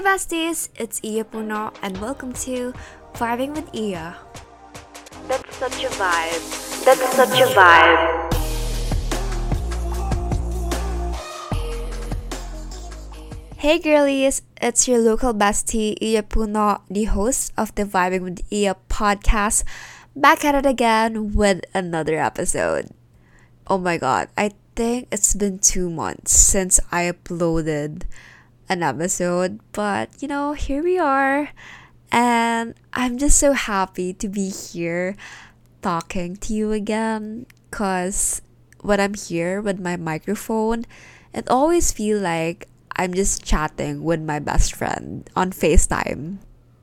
Hey besties, it's Iya Puno and welcome to Vibing with Iya. That's such a vibe. That's such a vibe. Hey girlies, it's your local bestie Iya Puno, the host of the Vibing with Iya podcast, back at it again with another episode. Oh my god, I think it's been two months since I uploaded an episode, but you know, here we are. And I'm just so happy to be here talking to you again because when I'm here with my microphone, it always feels like I'm just chatting with my best friend on FaceTime.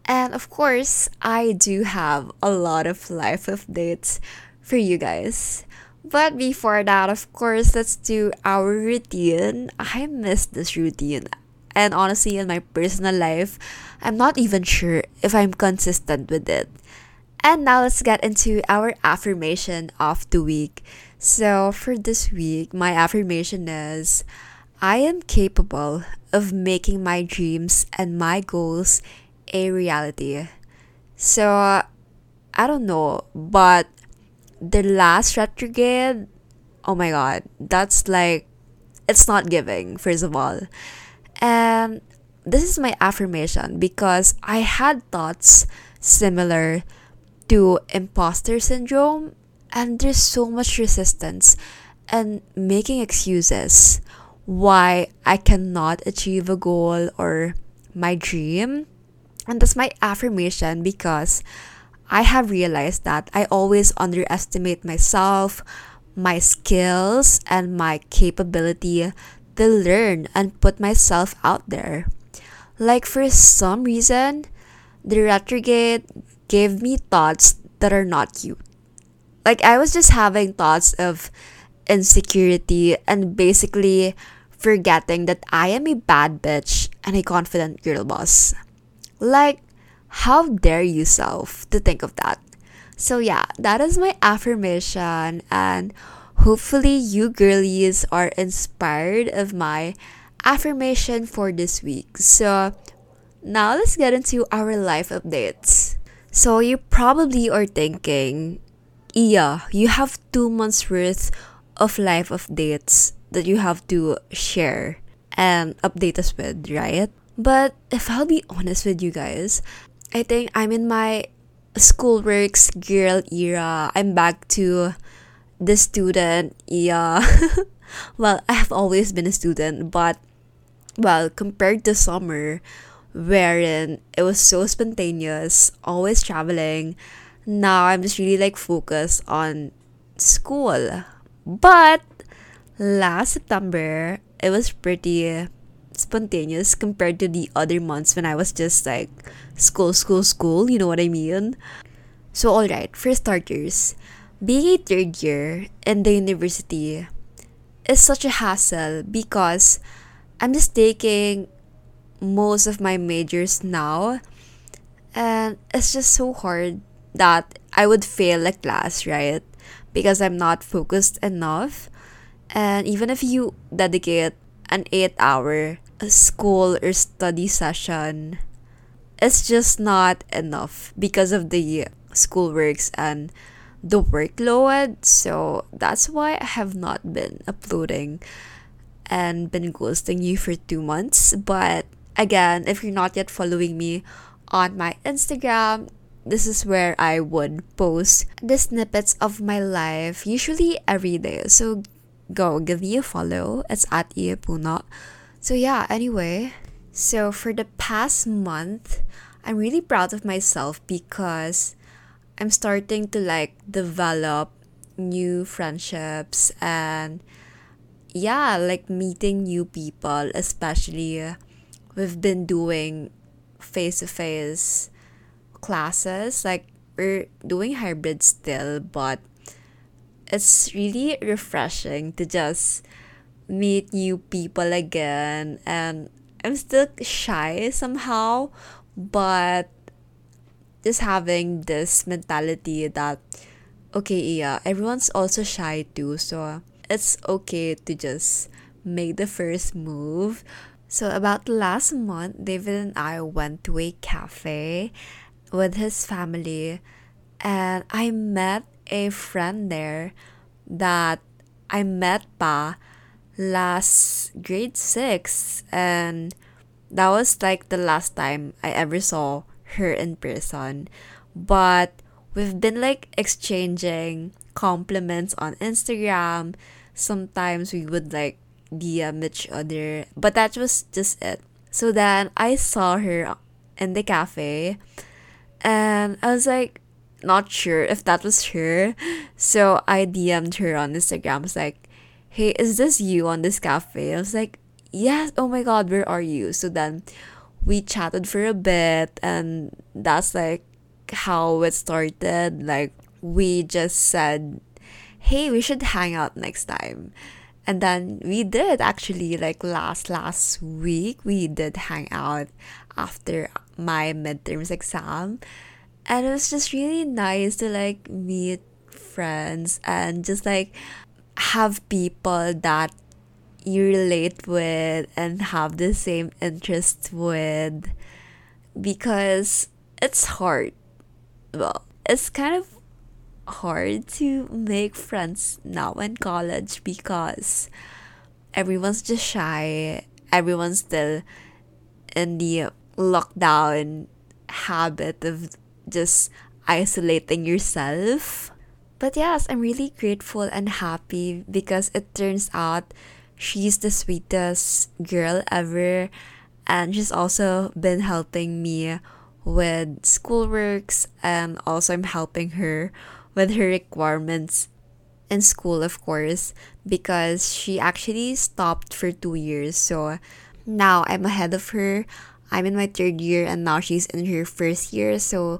And of course, I do have a lot of life updates for you guys. But before that, of course, let's do our routine. I miss this routine. And honestly, in my personal life, I'm not even sure if I'm consistent with it. And now let's get into our affirmation of the week. So, for this week, my affirmation is I am capable of making my dreams and my goals a reality. So, I don't know, but the last retrograde, oh my god, that's like, it's not giving, first of all. And this is my affirmation because I had thoughts similar to imposter syndrome, and there's so much resistance and making excuses why I cannot achieve a goal or my dream. And that's my affirmation because I have realized that I always underestimate myself, my skills, and my capability to learn and put myself out there. Like for some reason, the retrograde gave me thoughts that are not cute. Like I was just having thoughts of insecurity and basically forgetting that I am a bad bitch and a confident girl boss. Like, how dare you self to think of that? So yeah, that is my affirmation and Hopefully, you girlies are inspired of my affirmation for this week. So, now let's get into our life updates. So, you probably are thinking, yeah, you have two months worth of life updates that you have to share and update us with, right? But if I'll be honest with you guys, I think I'm in my schoolworks girl era. I'm back to the student, yeah. well, I have always been a student, but well, compared to summer, wherein it was so spontaneous, always traveling, now I'm just really like focused on school. But last September, it was pretty spontaneous compared to the other months when I was just like school, school, school, you know what I mean? So, alright, for starters, being a third year in the university is such a hassle because I'm just taking most of my majors now and it's just so hard that I would fail a class, right? Because I'm not focused enough. And even if you dedicate an eight hour school or study session, it's just not enough because of the schoolworks and the workload. So that's why I have not been uploading and been ghosting you for two months. But again, if you're not yet following me on my Instagram, this is where I would post the snippets of my life, usually every day. So go give me a follow. It's at Iyapuno. So yeah, anyway. So for the past month, I'm really proud of myself because I'm starting to like develop new friendships and yeah, like meeting new people, especially we've been doing face to face classes. Like we're doing hybrid still, but it's really refreshing to just meet new people again and I'm still shy somehow, but just having this mentality that okay yeah everyone's also shy too so it's okay to just make the first move. So, about last month, David and I went to a cafe with his family, and I met a friend there that I met pa last grade six, and that was like the last time I ever saw her in person. But we've been like exchanging compliments on Instagram. Sometimes we would like DM each other, but that was just it. So then I saw her in the cafe, and I was like, not sure if that was her. So I DM'd her on Instagram. I was like, hey, is this you on this cafe? I was like, yes, oh my god, where are you? So then we chatted for a bit, and that's like how it started. Like, we just said, hey, we should hang out next time and then we did actually like last last week we did hang out after my midterms exam and it was just really nice to like meet friends and just like have people that you relate with and have the same interests with because it's hard well it's kind of hard to make friends now in college because everyone's just shy. Everyone's still in the lockdown habit of just isolating yourself. But yes, I'm really grateful and happy because it turns out she's the sweetest girl ever and she's also been helping me with schoolworks and also I'm helping her with her requirements in school, of course, because she actually stopped for two years. So now I'm ahead of her. I'm in my third year, and now she's in her first year. So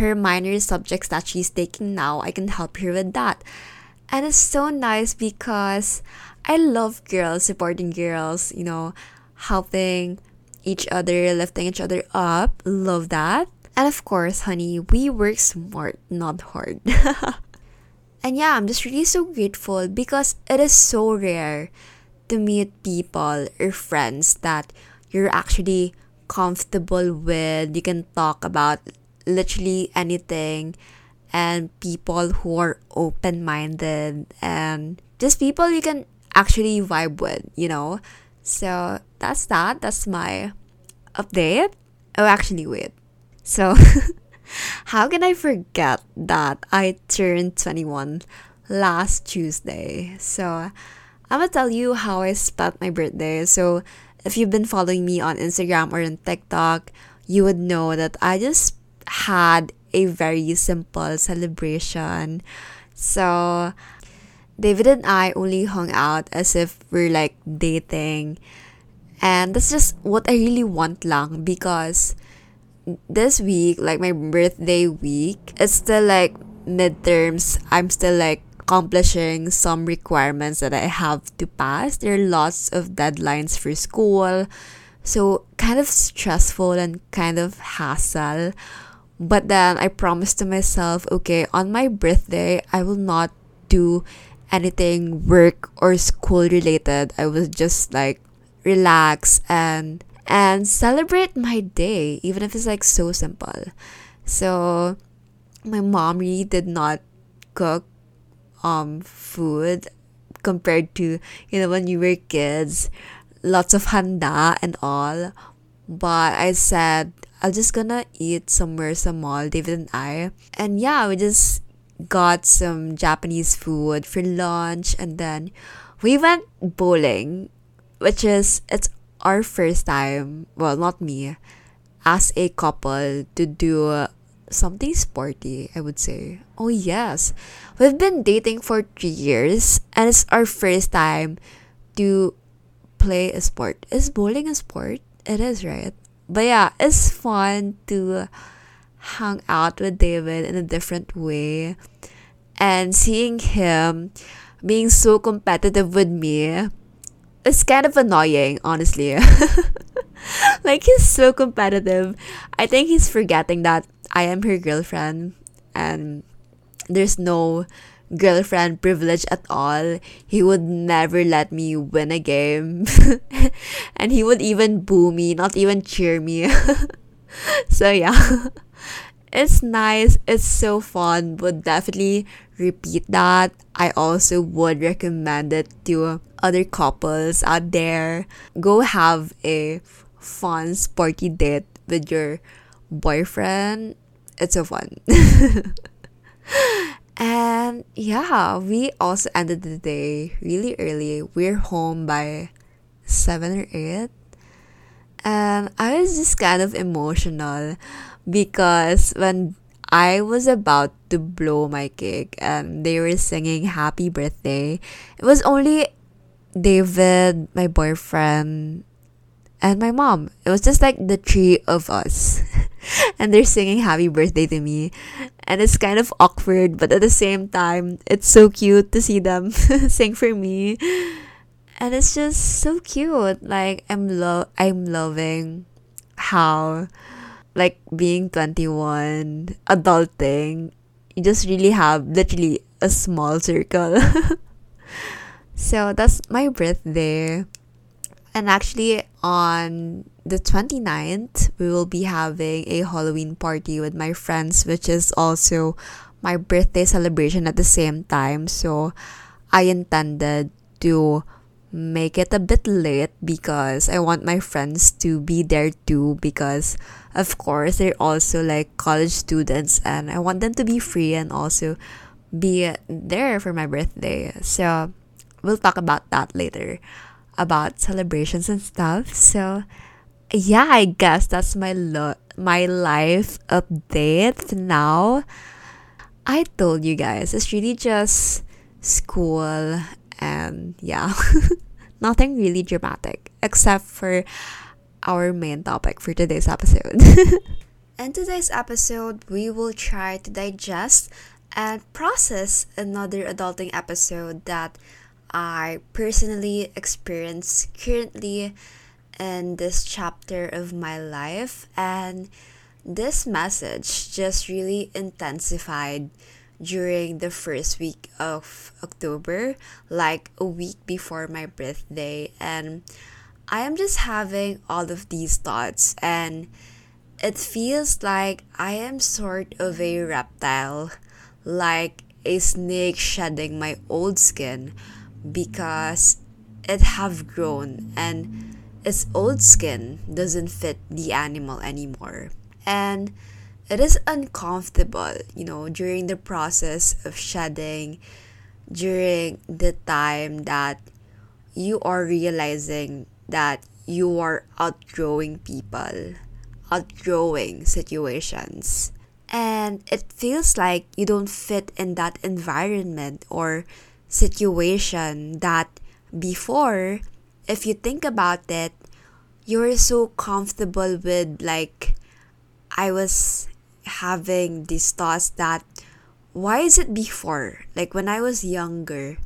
her minor subjects that she's taking now, I can help her with that. And it's so nice because I love girls, supporting girls, you know, helping each other, lifting each other up. Love that. And of course, honey, we work smart, not hard. and yeah, I'm just really so grateful because it is so rare to meet people or friends that you're actually comfortable with. You can talk about literally anything and people who are open minded and just people you can actually vibe with, you know? So that's that. That's my update. Oh, actually, wait. So, how can I forget that I turned 21 last Tuesday? So, I'm gonna tell you how I spent my birthday. So, if you've been following me on Instagram or on TikTok, you would know that I just had a very simple celebration. So, David and I only hung out as if we're like dating. And that's just what I really want lang because this week, like my birthday week, it's still like midterms. I'm still like accomplishing some requirements that I have to pass. There are lots of deadlines for school. So kind of stressful and kind of hassle. But then I promised to myself, okay, on my birthday, I will not do anything work or school related. I was just like relax and and celebrate my day, even if it's like so simple. So, my mom really did not cook um food compared to you know when you were kids, lots of handa and all. But I said I'm just gonna eat somewhere sa mall, David and I. And yeah, we just got some Japanese food for lunch and then we went bowling, which is it's our first time, well, not me, as a couple to do something sporty, I would say. Oh, yes. We've been dating for three years, and it's our first time to play a sport. Is bowling a sport? It is, right? But yeah, it's fun to hang out with David in a different way. And seeing him being so competitive with me it's kind of annoying, honestly. like he's so competitive. I think he's forgetting that I am her girlfriend and there's no girlfriend privilege at all. He would never let me win a game. and he would even boo me, not even cheer me. so yeah. It's nice. It's so fun. Would definitely repeat that. I also would recommend it to other couples out there. Go have a fun, sporty date with your boyfriend. It's so fun. and yeah, we also ended the day really early. We're home by 7 or 8. And I was just kind of emotional because when I was about to blow my cake and they were singing happy birthday, it was only David, my boyfriend, and my mom. It was just like the three of us. and they're singing happy birthday to me. And it's kind of awkward, but at the same time, it's so cute to see them sing for me. And it's just so cute. Like I'm lo- I'm loving how like being 21, adulting, you just really have literally a small circle. so that's my birthday. And actually, on the 29th, we will be having a Halloween party with my friends, which is also my birthday celebration at the same time. So I intended to make it a bit late because I want my friends to be there too because of course they're also like college students and I want them to be free and also be there for my birthday. So we'll talk about that later about celebrations and stuff. So yeah, I guess that's my lo- my life update now. I told you guys it's really just school and yeah, nothing really dramatic except for our main topic for today's episode. In today's episode, we will try to digest and process another adulting episode that I personally experience currently in this chapter of my life. And this message just really intensified during the first week of October, like a week before my birthday. And I am just having all of these thoughts, and it feels like I am sort of a reptile, like a snake shedding my old skin because it have grown and its old skin doesn't fit the animal anymore. And it is uncomfortable, you know, during the process of shedding, during the time that you are realizing that you are outgrowing people, outgrowing situations. And it feels like you don't fit in that environment or situation that before, if you think about it, you're so comfortable with like I was having these thoughts that why is it before? Like when I was younger,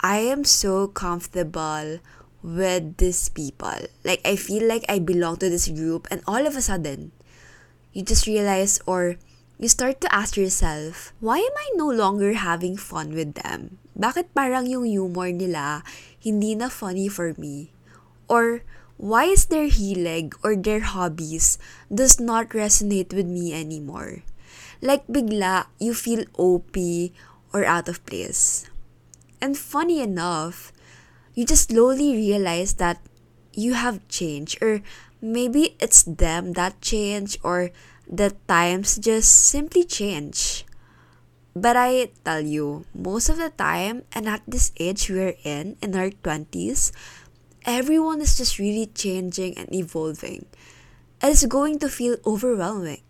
I am so comfortable with these people. Like I feel like I belong to this group and all of a sudden you just realize or you start to ask yourself, why am I no longer having fun with them? Bakit parang yung humor nila hindi na funny for me? Or why is their hilig or their hobbies does not resonate with me anymore? Like bigla, you feel OP or out of place. And funny enough, you just slowly realize that you have changed or maybe it's them that change or the times just simply change. But I tell you, most of the time, and at this age we're in, in our 20s, everyone is just really changing and evolving. It's going to feel overwhelming.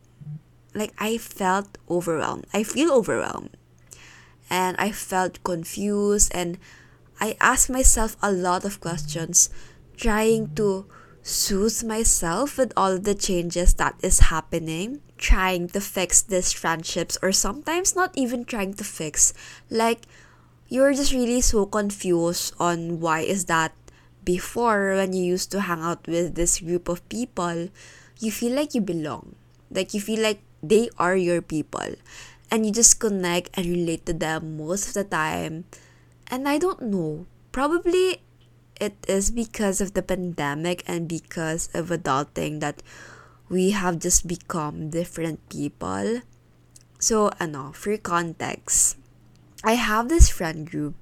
Like, I felt overwhelmed. I feel overwhelmed. And I felt confused, and I asked myself a lot of questions, trying to soothe myself with all the changes that is happening trying to fix these friendships or sometimes not even trying to fix like you're just really so confused on why is that before when you used to hang out with this group of people you feel like you belong like you feel like they are your people and you just connect and relate to them most of the time. And I don't know, probably it is because of the pandemic and because of adulting that we have just become different people. So, ano, for context, I have this friend group,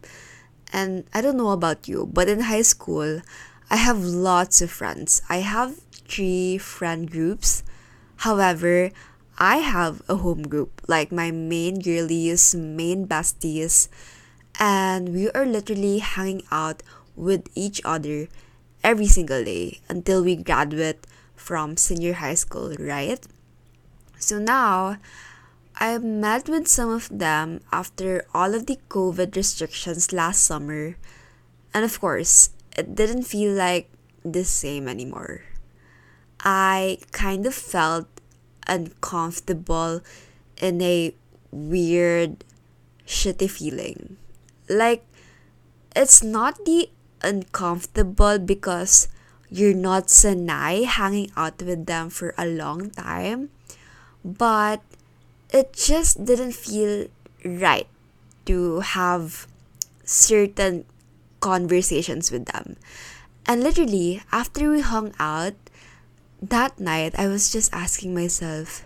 and I don't know about you, but in high school, I have lots of friends. I have three friend groups. However, I have a home group, like my main girlies, main besties, and we are literally hanging out with each other every single day until we graduate from senior high school, right? So now, I met with some of them after all of the COVID restrictions last summer, and of course, it didn't feel like the same anymore. I kind of felt uncomfortable in a weird, shitty feeling. Like, it's not the uncomfortable because you're not sanay hanging out with them for a long time, but it just didn't feel right to have certain conversations with them. And literally, after we hung out, that night I was just asking myself,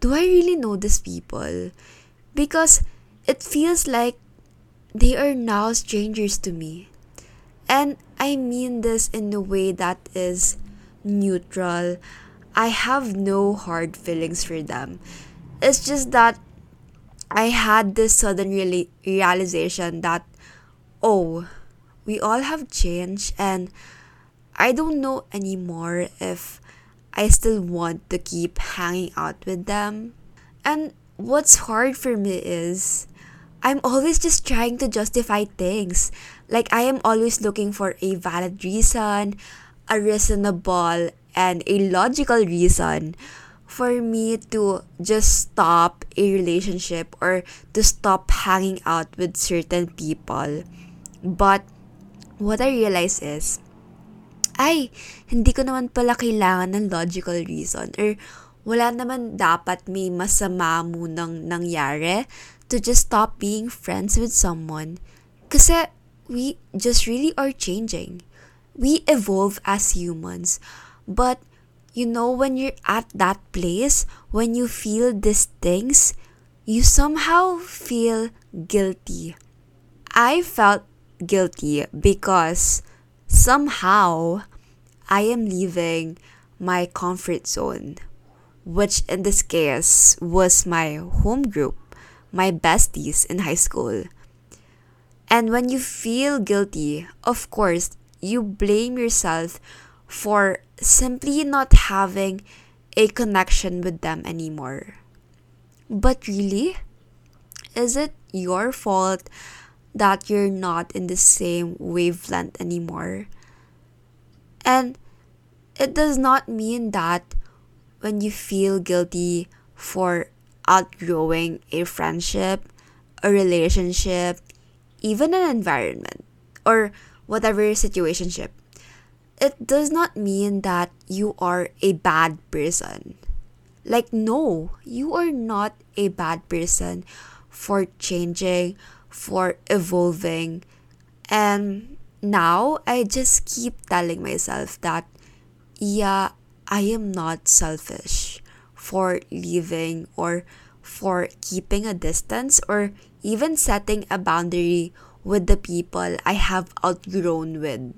do I really know these people? Because it feels like they are now strangers to me. And I mean this in a way that is neutral. I have no hard feelings for them. It's just that I had this sudden reali- realization that, oh, we all have changed and I don't know anymore if I still want to keep hanging out with them. And what's hard for me is I'm always just trying to justify things. Like I am always looking for a valid reason, a reasonable and a logical reason for me to just stop a relationship or to stop hanging out with certain people. But what I realize is, ay, hindi ko naman pala kailangan ng logical reason or wala naman dapat may masama munang nangyari to just stop being friends with someone. Kasi we just really are changing. We evolve as humans. But, you know, when you're at that place, when you feel these things, you somehow feel guilty. I felt guilty because somehow I am leaving my comfort zone, which in this case was my home group, my besties in high school. And when you feel guilty, of course, you blame yourself for simply not having a connection with them anymore. But really, is it your fault that you're not in the same wavelength anymore. And it does not mean that when you feel guilty for outgrowing a friendship, a relationship, even an environment, or whatever situationship, it does not mean that you are a bad person. Like, no, you are not a bad person for changing, for evolving. And now I just keep telling myself that, yeah, I am not selfish for leaving or for keeping a distance or even setting a boundary with the people I have outgrown with.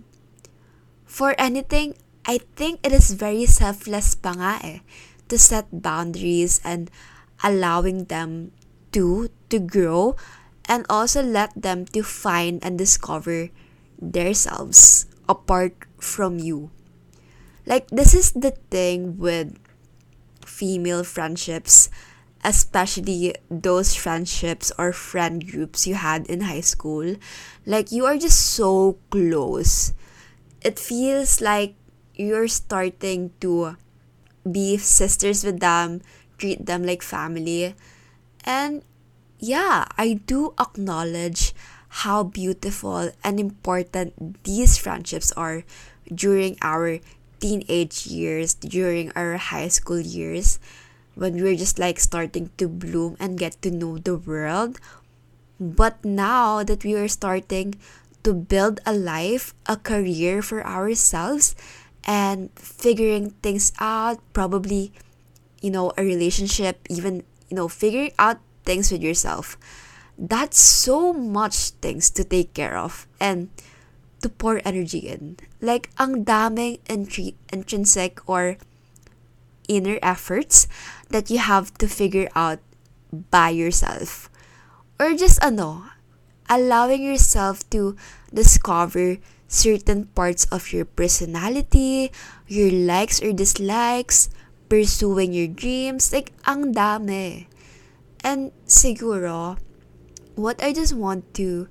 For anything, I think it is very selfless pa nga eh, to set boundaries and allowing them to to grow and also let them to find and discover themselves apart from you. Like this is the thing with female friendships, especially those friendships or friend groups you had in high school. Like you are just so close. It feels like you're starting to be sisters with them, treat them like family. And yeah, I do acknowledge how beautiful and important these friendships are during our teenage years, during our high school years. when we're just like starting to bloom and get to know the world. But now that we are starting to build a life, a career for ourselves, and figuring things out, probably, you know, a relationship, even, you know, figuring out things with yourself. That's so much things to take care of and to pour energy in. Like, ang daming intri- intrinsic or inner efforts that you have to figure out by yourself. Or just ano, allowing yourself to discover certain parts of your personality, your likes or dislikes, pursuing your dreams, like ang dami. And siguro, what I just want to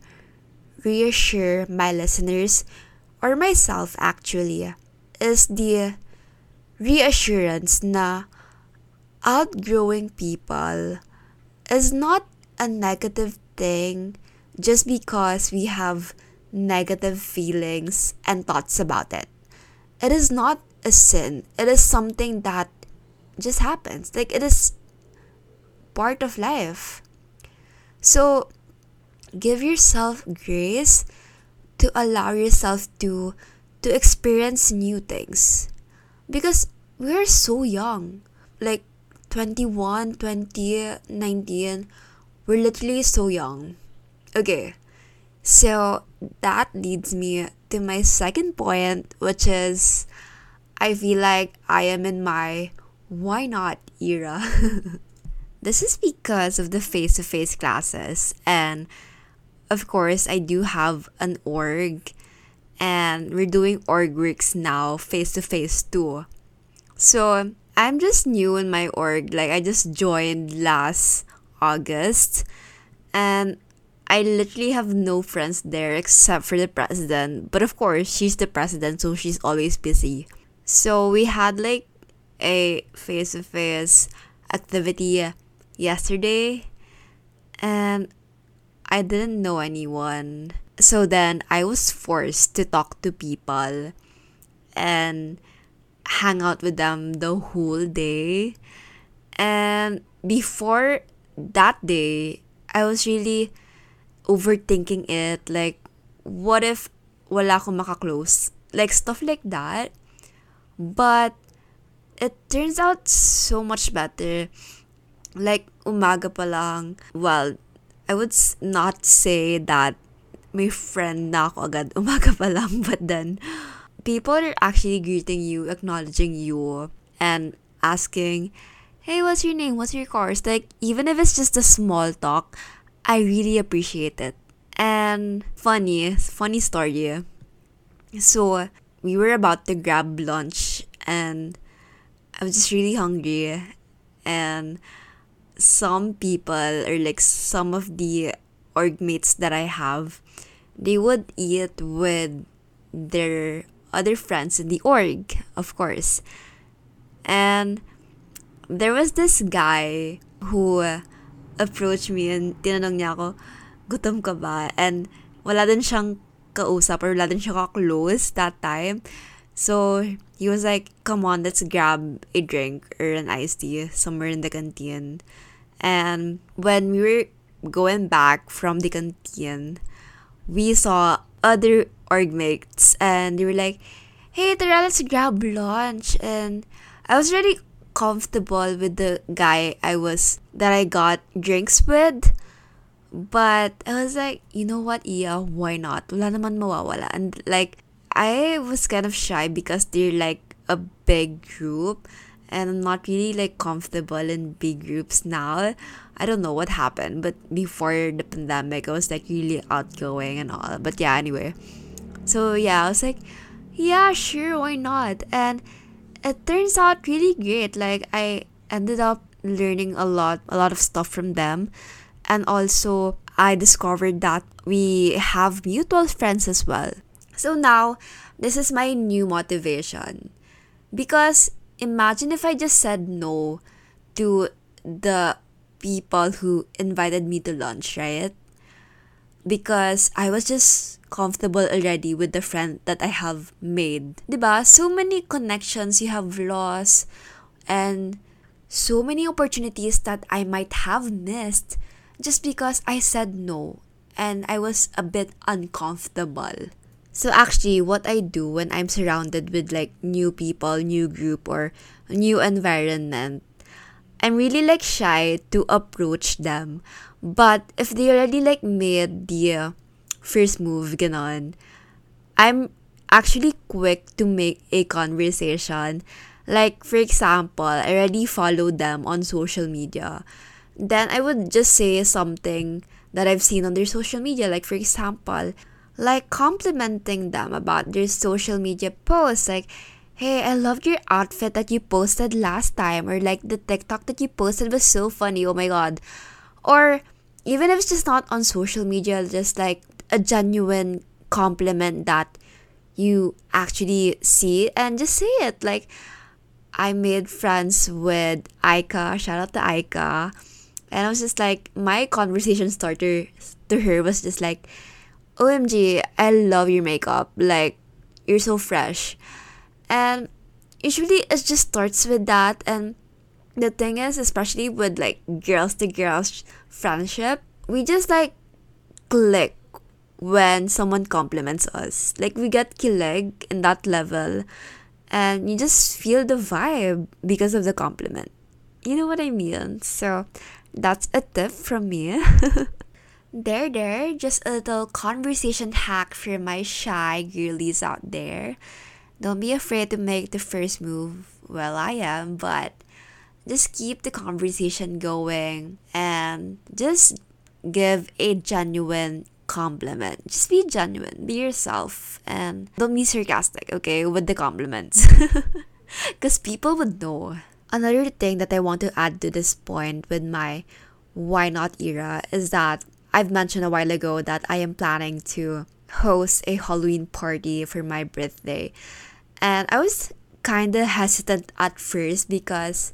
reassure my listeners or myself actually is the reassurance na outgrowing people is not a negative thing just because we have negative feelings and thoughts about it. It is not a sin. It is something that just happens. Like it is part of life. So give yourself grace to allow yourself to to experience new things because we're so young like 21 20 19 we're literally so young okay so that leads me to my second point which is i feel like i am in my why not era this is because of the face-to-face classes and of course, I do have an org and we're doing org works now face to face too. So I'm just new in my org. Like I just joined last August and I literally have no friends there except for the president. But of course, she's the president, so she's always busy. So we had like a face to face activity yesterday and I didn't know anyone. So then I was forced to talk to people and hang out with them the whole day. And before that day, I was really overthinking it. Like, what if wala akong makaklose? Like, stuff like that. But it turns out so much better. Like, umaga pa lang. Well, I would not say that my friend na ako agad umaga pa lang but then people are actually greeting you, acknowledging you and asking, "Hey, what's your name? What's your course?" Like even if it's just a small talk, I really appreciate it. And funny, funny story. So, we were about to grab lunch and I was just really hungry and some people or like some of the org mates that I have, they would eat with their other friends in the org, of course. And there was this guy who approached me and tinanong niya ako, gutom ka ba? And wala din siyang kausap or wala din siya ka-close that time. So, he was like, come on, let's grab a drink or an iced tea somewhere in the canteen. And when we were going back from the canteen, we saw other org mates and they were like, hey, Tara, let's grab lunch. And I was really comfortable with the guy I was, that I got drinks with. But I was like, you know what, yeah, why not? Wala naman mawawala. And like, I was kind of shy because they're like a big group and I'm not really like comfortable in big groups now. I don't know what happened, but before the pandemic, I was like really outgoing and all. But yeah, anyway. So yeah, I was like, yeah, sure, why not? And it turns out really great. Like I ended up learning a lot, a lot of stuff from them, and also I discovered that we have mutual friends as well. So now, this is my new motivation because imagine if I just said no to the people who invited me to lunch, right? Because I was just comfortable already with the friend that I have made. Diba? So many connections you have lost and so many opportunities that I might have missed just because I said no and I was a bit uncomfortable. So actually what I do when I'm surrounded with like new people, new group or new environment, I'm really like shy to approach them. But if they already like made the first move ganon, I'm actually quick to make a conversation. Like for example, I already followed them on social media. Then I would just say something that I've seen on their social media. Like for example, like complimenting them about their social media posts like hey i loved your outfit that you posted last time or like the tiktok that you posted was so funny oh my god or even if it's just not on social media just like a genuine compliment that you actually see and just say it like i made friends with aika shout out to aika and i was just like my conversation starter to her was just like OMG, I love your makeup. Like, you're so fresh. And usually it just starts with that. And the thing is, especially with like girls to girls friendship, we just like click when someone compliments us. Like, we get kilig in that level. And you just feel the vibe because of the compliment. You know what I mean? So, that's a tip from me. There, there, just a little conversation hack for my shy girlies out there. Don't be afraid to make the first move. Well, I am, but just keep the conversation going and just give a genuine compliment. Just be genuine, be yourself, and don't be sarcastic, okay, with the compliments. Because people would know. Another thing that I want to add to this point with my why not era is that I've mentioned a while ago that I am planning to host a Halloween party for my birthday. And I was kind of hesitant at first because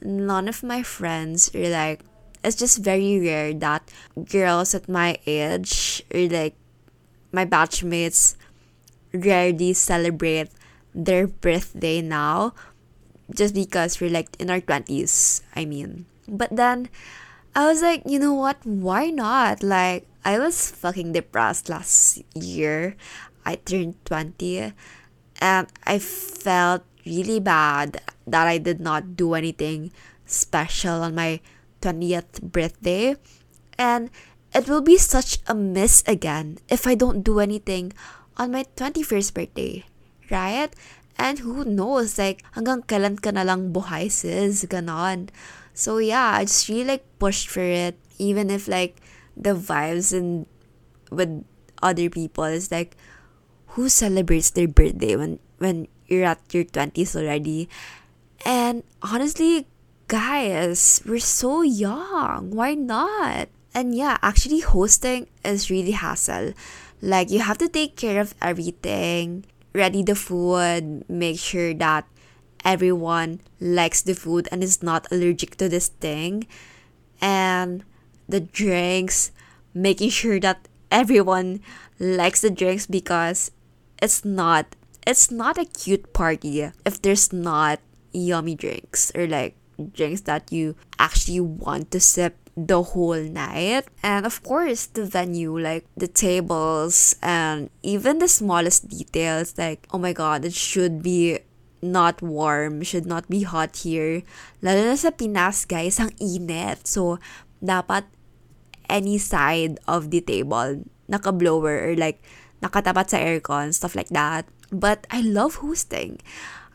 none of my friends are like, it's just very rare that girls at my age or like my batchmates rarely celebrate their birthday now just because we're like in our 20s, I mean. But then I was like, you know what? Why not? Like, I was fucking depressed last year. I turned 20 and I felt really bad that I did not do anything special on my 20th birthday. And it will be such a miss again if I don't do anything on my 21st birthday, right? And who knows, like, hanggang kailan ka na lang buhay, sis, ganon. So yeah, I just really like pushed for it, even if like the vibes and with other people is like, who celebrates their birthday when when you're at your twenties already? And honestly, guys, we're so young. Why not? And yeah, actually hosting is really hassle. Like you have to take care of everything, ready the food, make sure that everyone likes the food and is not allergic to this thing. And the drinks, making sure that everyone likes the drinks because it's not it's not a cute party if there's not yummy drinks or like drinks that you actually want to sip the whole night. And of course, the venue, like the tables and even the smallest details, like, oh my god, it should be not warm, should not be hot here. Lalo na sa Pinas, guys, ang init. So, dapat any side of the table, naka-blower or like nakatapat sa aircon, stuff like that. But I love hosting.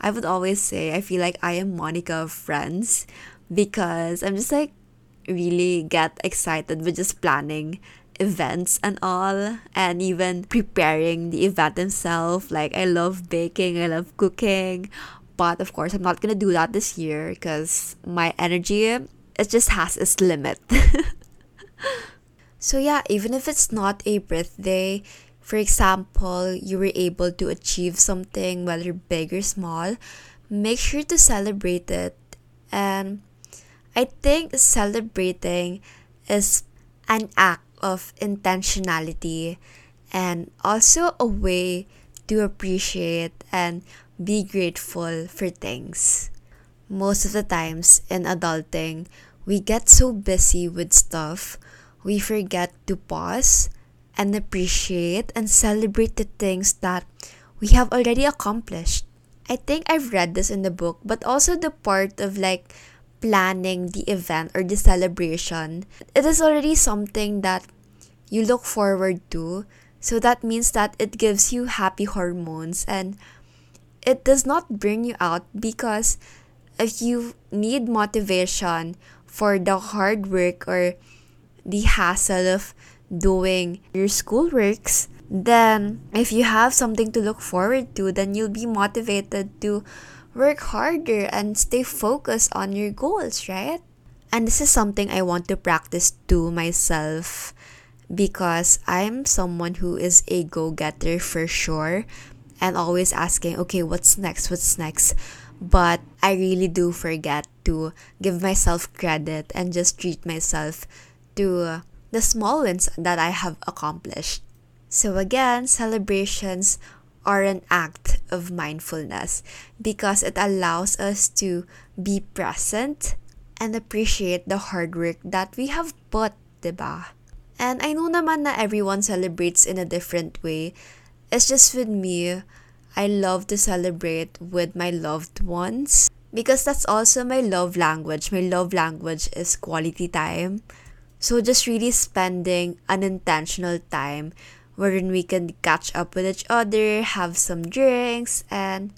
I would always say I feel like I am Monica of Friends because I'm just like really get excited with just planning events and all and even preparing the event itself. Like i love baking i love cooking but of course i'm not gonna do that this year because my energy it just has its limit. So yeah even if it's not a birthday for example you were able to achieve something whether big or small make sure to celebrate it and i think celebrating is an act of intentionality and also a way to appreciate and be grateful for things. most of the times in adulting, we get so busy with stuff, we forget to pause and appreciate and celebrate the things that we have already accomplished. I think I've read this in the book, but also the part of like planning the event or the celebration. It is already something that you look forward to. So that means that it gives you happy hormones and it does not bring you out because if you need motivation for the hard work or the hassle of doing your schoolworks, then if you have something to look forward to, then you'll be motivated to work harder and stay focused on your goals, right? And this is something I want to practice to myself because I'm someone who is a go getter for sure and always asking, okay, what's next? What's next? But I really do forget to give myself credit and just treat myself to the small wins that I have accomplished. So, again, celebrations are an act of mindfulness because it allows us to be present and appreciate the hard work that we have put, diba? And I know naman na everyone celebrates in a different way. It's just with me, I love to celebrate with my loved ones because that's also my love language. My love language is quality time. So just really spending unintentional time wherein we can catch up with each other, have some drinks, and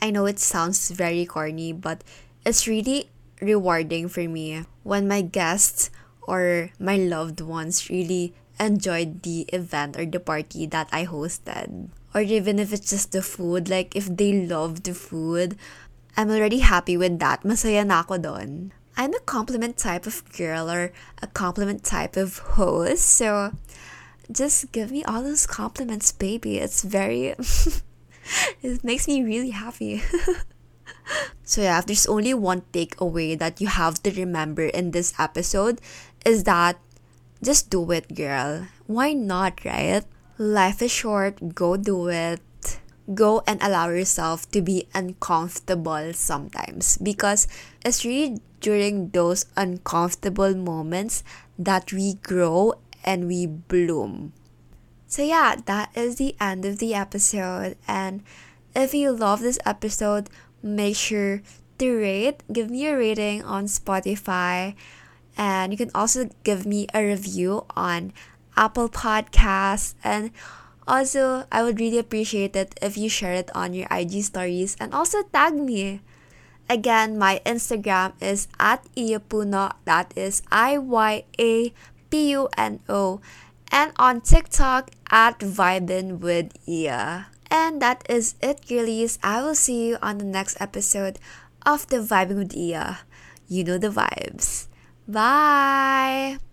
I know it sounds very corny, but it's really rewarding for me when my guests or my loved ones really enjoyed the event or the party that I hosted or even if it's just the food, like if they love the food, I'm already happy with that. Masaya na ako doon. I'm a compliment type of girl or a compliment type of host, so just give me all those compliments, baby. It's very it makes me really happy. so yeah, if there's only one takeaway that you have to remember in this episode is that just do it, girl. Why not, right? Life is short, go do it. Go and allow yourself to be uncomfortable sometimes because it's really during those uncomfortable moments that we grow and we bloom. So, yeah, that is the end of the episode. And if you love this episode, make sure to rate, give me a rating on Spotify. And you can also give me a review on Apple Podcasts. And also, I would really appreciate it if you share it on your IG stories and also tag me. Again, my Instagram is at Iyapuno, that is I Y A P U N O, and on TikTok at Vibin with Iya. And that is it, girlies. I will see you on the next episode of the Vibing with Iya. You know the vibes. Bye!